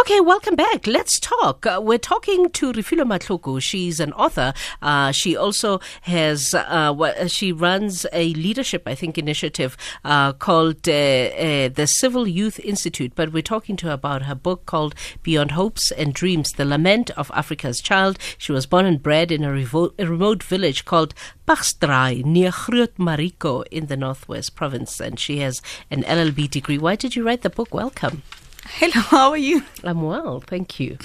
Okay, welcome back. Let's talk. Uh, we're talking to Refilwe Matlhoko. She's an author. Uh, she also has, uh, she runs a leadership, I think, initiative uh, called uh, uh, the Civil Youth Institute. But we're talking to her about her book called Beyond Hopes and Dreams The Lament of Africa's Child. She was born and bred in a, revo- a remote village called Pachsdraai near Groot Marico in the Northwest Province. And she has an LLB degree. Why did you write the book? Welcome. Hello, how are you? I'm well, thank you.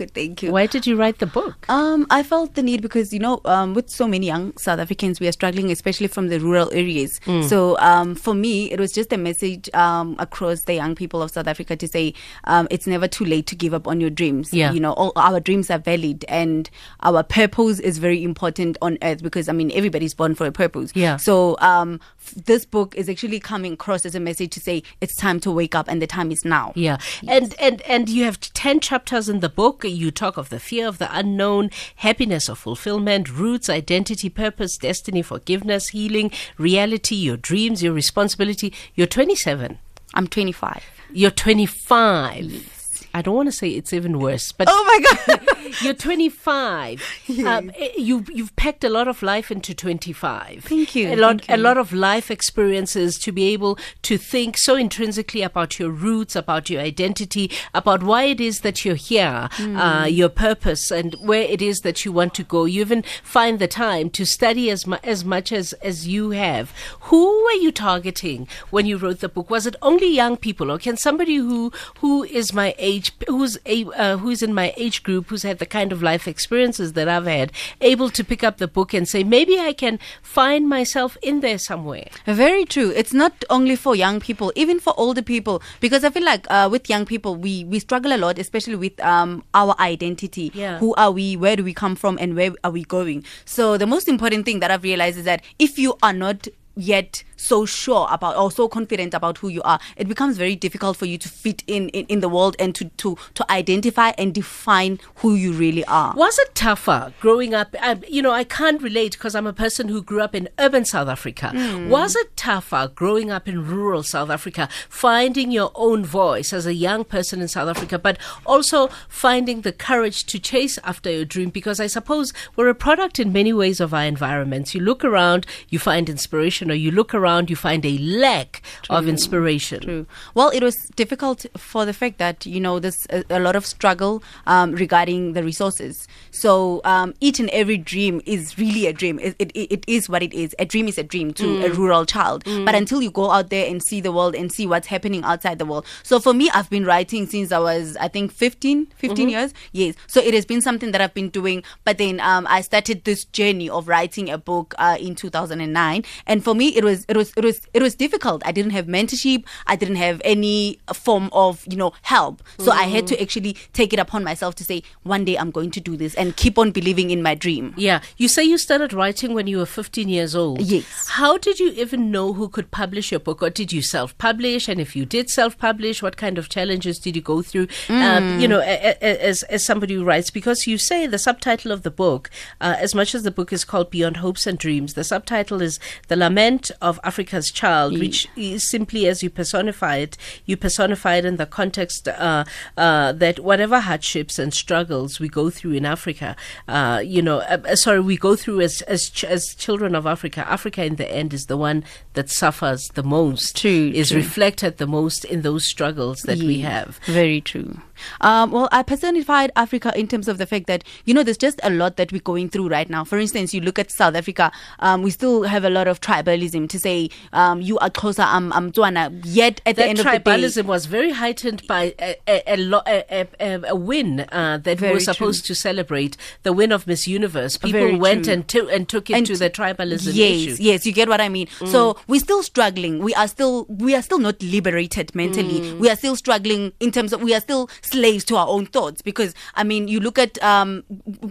Good, thank you. Why did you write the book? Um, I felt the need because you know, um, with so many young South Africans, we are struggling, especially from the rural areas. So, um, for me, it was just a message um, across the young people of South Africa to say um, it's never too late to give up on your dreams. Yeah. you know, all our dreams are valid, and our purpose is very important on earth because I mean, everybody's born for a purpose. Yeah. So, um, f- this book is actually coming across as a message to say it's time to wake up, and the time is now. Yeah, and and and you have ten chapters in the book. You talk of the fear of the unknown, happiness of fulfillment, roots, identity, purpose, destiny, forgiveness, healing, reality, your dreams, your responsibility. You're 27. I'm 25. You're 25. I don't want to say it's even worse, but Oh my god. you're 25. Um, eh, you you've packed a lot of life into 25. Thank you, A lot thank a lot of life experiences to be able to think so intrinsically about your roots, about your identity, about why it is that you're here, Hmm. uh, your purpose, and where it is that you want to go. You even find the time to study as mu- as much as as you have. Who were you targeting when you wrote the book? Was it only young people, or can somebody who who is my age, who's a uh, who's in my age group, who's had the kind of life experiences that I've had, able to pick up the book and say, maybe I can find myself in there somewhere? Very true. It's not only for young people, even for older people, because I feel like uh, with young people, we we struggle a lot, especially with um our identity. Yeah. Who are we? Where do we come from? And where are we going? So the most important thing that I've realized is that if you are not yet so sure about or so confident about who you are it becomes very difficult for you to fit in in, in the world and to, to to identify and define who you really are Was it tougher growing up? Um, you know, I can't relate because I'm a person who grew up in urban South Africa. Was it tougher growing up in rural South Africa, finding your own voice as a young person in South Africa, but also finding the courage to chase after your dream? Because I suppose we're a product in many ways of our environments. You look around, you find inspiration, or you look around, you find a lack of inspiration. True. Well, it was difficult for the fact that you know there's a, a lot of struggle um, regarding the resources. So um, each and every dream is really a dream. It, it, it is what it is. A dream is a dream to a rural child. But until you go out there and see the world and see what's happening outside the world. So for me, I've been writing since I was I think 15, 15 years. Yes. So it has been something that I've been doing. But then um, I started this journey of writing a book uh, in 2009, and for me it was it was it was it was difficult. I didn't have mentorship. I didn't have any form of you know help. So I had to actually take it upon myself to say one day I'm going to do this and keep on believing in my dream. Yeah. You say you started writing when you were 15 years old. Yes. How did you even know who could publish your book? Or did you self publish? And if you did self publish, what kind of challenges did you go through? Um, you know, as, as somebody who writes, because you say the subtitle of the book, uh, as much as the book is called Beyond Hopes and Dreams, the subtitle is The Lament of Africa's Child, which is simply as you personify it, you personify it in the context uh, uh, that whatever hardships and struggles we go through in Africa, uh, you know, uh, uh, sorry, we go through as as ch- as children of Africa. Africa, in the end, is the one that suffers the most. True, is true. reflected the most in those struggles that we have. Very true. Um, well, I personified Africa in terms of the fact that, you know, there's just a lot that we're going through right now. For instance, you look at South Africa, um, we still have a lot of tribalism to say, um, you are closer, I'm, I'm Tswana. Yet at the end of the day, tribalism was very heightened by a, a, a, a, a, win uh, that we were supposed to celebrate, the win of Miss Universe. People Very went true. and, to, and took it And to the tribalism yes, issue. Mm. yes, you get what I mean. So we're still struggling. We are still we are still not liberated mentally. We are still struggling in terms of we are still slaves to our own thoughts because I mean you look at um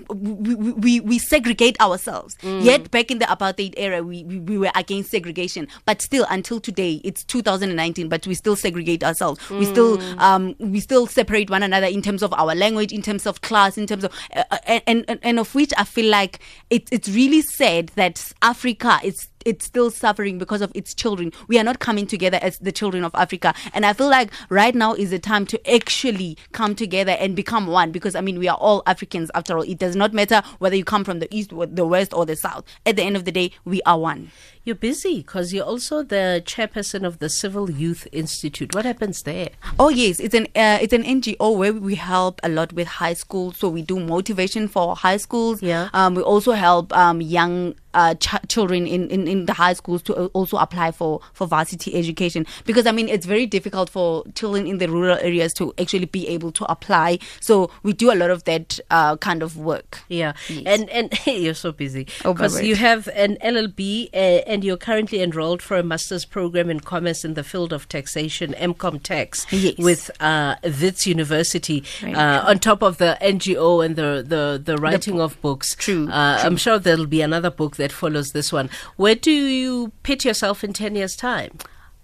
we we, we, segregate ourselves. Yet back in the apartheid era we, we we were against segregation, but still until today it's 2019, but we still segregate ourselves. We still um we still separate one another in terms of our language, in terms of class, in terms of uh, uh, and, and and of which I feel like it, it's really sad that Africa is it's still suffering because of its children. We are not coming together as the children of Africa. And I feel like right now is the time to actually come together and become one because I mean we are all Africans after all. It does not matter whether you come from the east, or the west, or the south. At the end of the day, we are one. You're busy because you're also the chairperson of the Civil Youth Institute. What happens there? Oh yes, it's an uh, it's an NGO where we help a lot with high schools. So we do motivation for high schools. Yeah. Um, we also help um, young uh, ch- children in, in, in the high schools to uh, also apply for, for varsity education because I mean it's very difficult for children in the rural areas to actually be able to apply. So we do a lot of that uh, kind of work. Yeah, Yes. and and you're so busy Oh, because word. you have an LLB uh, and you're currently enrolled for a master's program in commerce in the field of taxation, MCOM Tax, Yes. with uh, Wits University. Very Uh, on top of the NGO and the the, the writing of books, True, Uh, I'm sure there'll be another book that follows this one. Where do you pit yourself in ten years' time?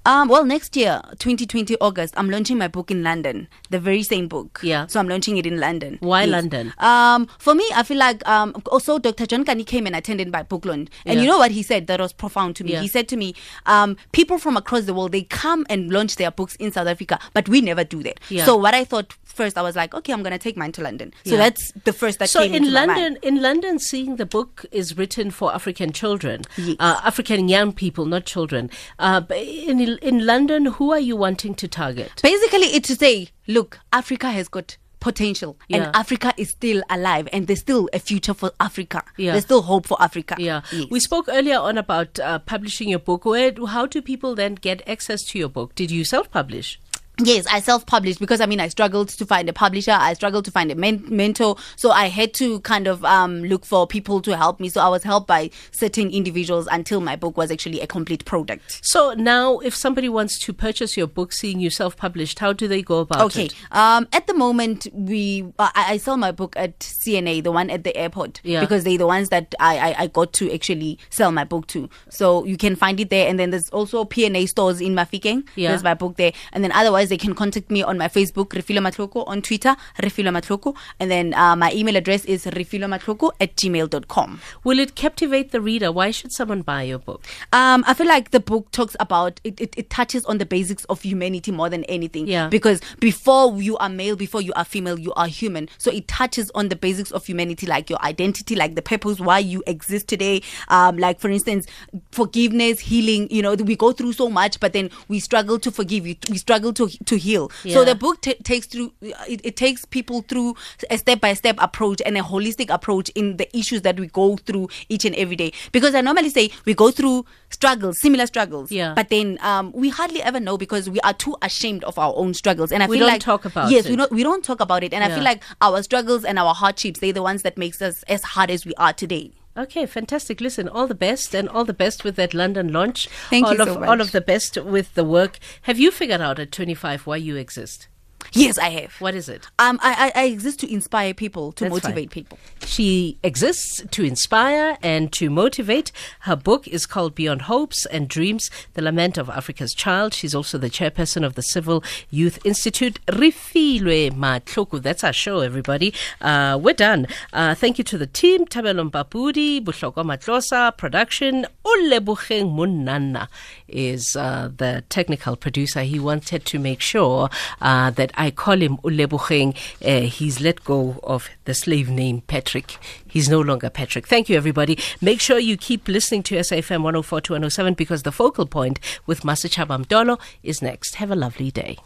Um, well, next year, 2020 August, I'm launching my book in London, the very same book. Yeah. So I'm launching it in London. Why London? Um, for me, I feel like um, also Dr. John Kani came and attended my book launch, and Yeah. you know what he said that was profound to me. Yeah. He said to me, um, people from across the world they come and launch their books in South Africa, but we never do that. Yeah. So what I thought first, I was like, okay, I'm gonna take mine to London. So Yeah. that's the first that so came in into my mind. London, in London, seeing the book is written for African children, Yes. uh, African young people, not children. Uh, but in in London, who are you wanting to target? Basically, it's to say, look, Africa has got potential, Yeah. and Africa is still alive, and there's still a future for Africa. Yeah. There's still hope for Africa. Yeah, Yes. we spoke earlier on about uh, publishing your book. Where, how do people then get access to your book? Did you self-publish? Yes, I self-published because I mean I struggled to find a publisher. I struggled to find a men- mentor, so I had to kind of um, look for people to help me. So I was helped by certain individuals until my book was actually a complete product. So now, if somebody wants to purchase your book, seeing you self-published, how do they go about Okay. it? Okay. Um, at the moment, we uh, I, I sell my book at CNA, the one at the airport, Yeah. because they're the ones that I, I I got to actually sell my book to. So you can find it there, and then there's also PNA stores in Mafikeng. Yeah. There's my book there, and then otherwise they can contact me on my Facebook, Refilwe Matlhoko, on Twitter, Refilwe Matlhoko, and then uh, my email address is refilomatloko at gmail.com. Will it captivate the reader? Why should someone buy your book? Um, I feel like the book talks about it, it, it touches on the basics of humanity more than anything. Yeah. Because before you are male, before you are female, you are human. So it touches on the basics of humanity, like your identity, like the purpose why you exist today. Um, like for instance, forgiveness, healing. You know, we go through so much, but then we struggle to forgive. We, we struggle to to heal. Yeah. So the book ta takes through. It, it takes people through a step by step approach and a holistic approach in the issues that we go through each and every day. Because I normally say we go through struggles, similar struggles. Yeah. But then um, we hardly ever know because we are too ashamed of our own struggles. And I We feel don't like talk about yes, it. we don't we don't talk about it. And I feel like our struggles and our hardships they're the ones that makes us as hard as we are today. Okay, fantastic. Listen, all the best and all the best with that London launch. Thank all you of, so much. All of the best with the work. Have you figured out at 25 why you exist? Yes, I have. What is it? Um, I, I, I exist to inspire people, to That's fine. motivate people. She exists to inspire and to motivate. Her book is called Beyond Hopes and Dreams The Lament of Africa's Child. She's also the chairperson of the Civil Youth Institute. Refilwe Matlhoko. That's our show, everybody. Uh, we're done. Uh, thank you to the team. Tabelo Mpapudi, Buhloko Matlosa, production. Uleboheng Munana is uh, the technical producer. He wanted to make sure uh, that I call him Uleboheng. Uh, he's let go of the slave name Patrick. He's no longer Patrick. Thank you, everybody. Make sure you keep listening to SAFM 104 to 107 because the focal point with Masachaba Dolo is next. Have a lovely day.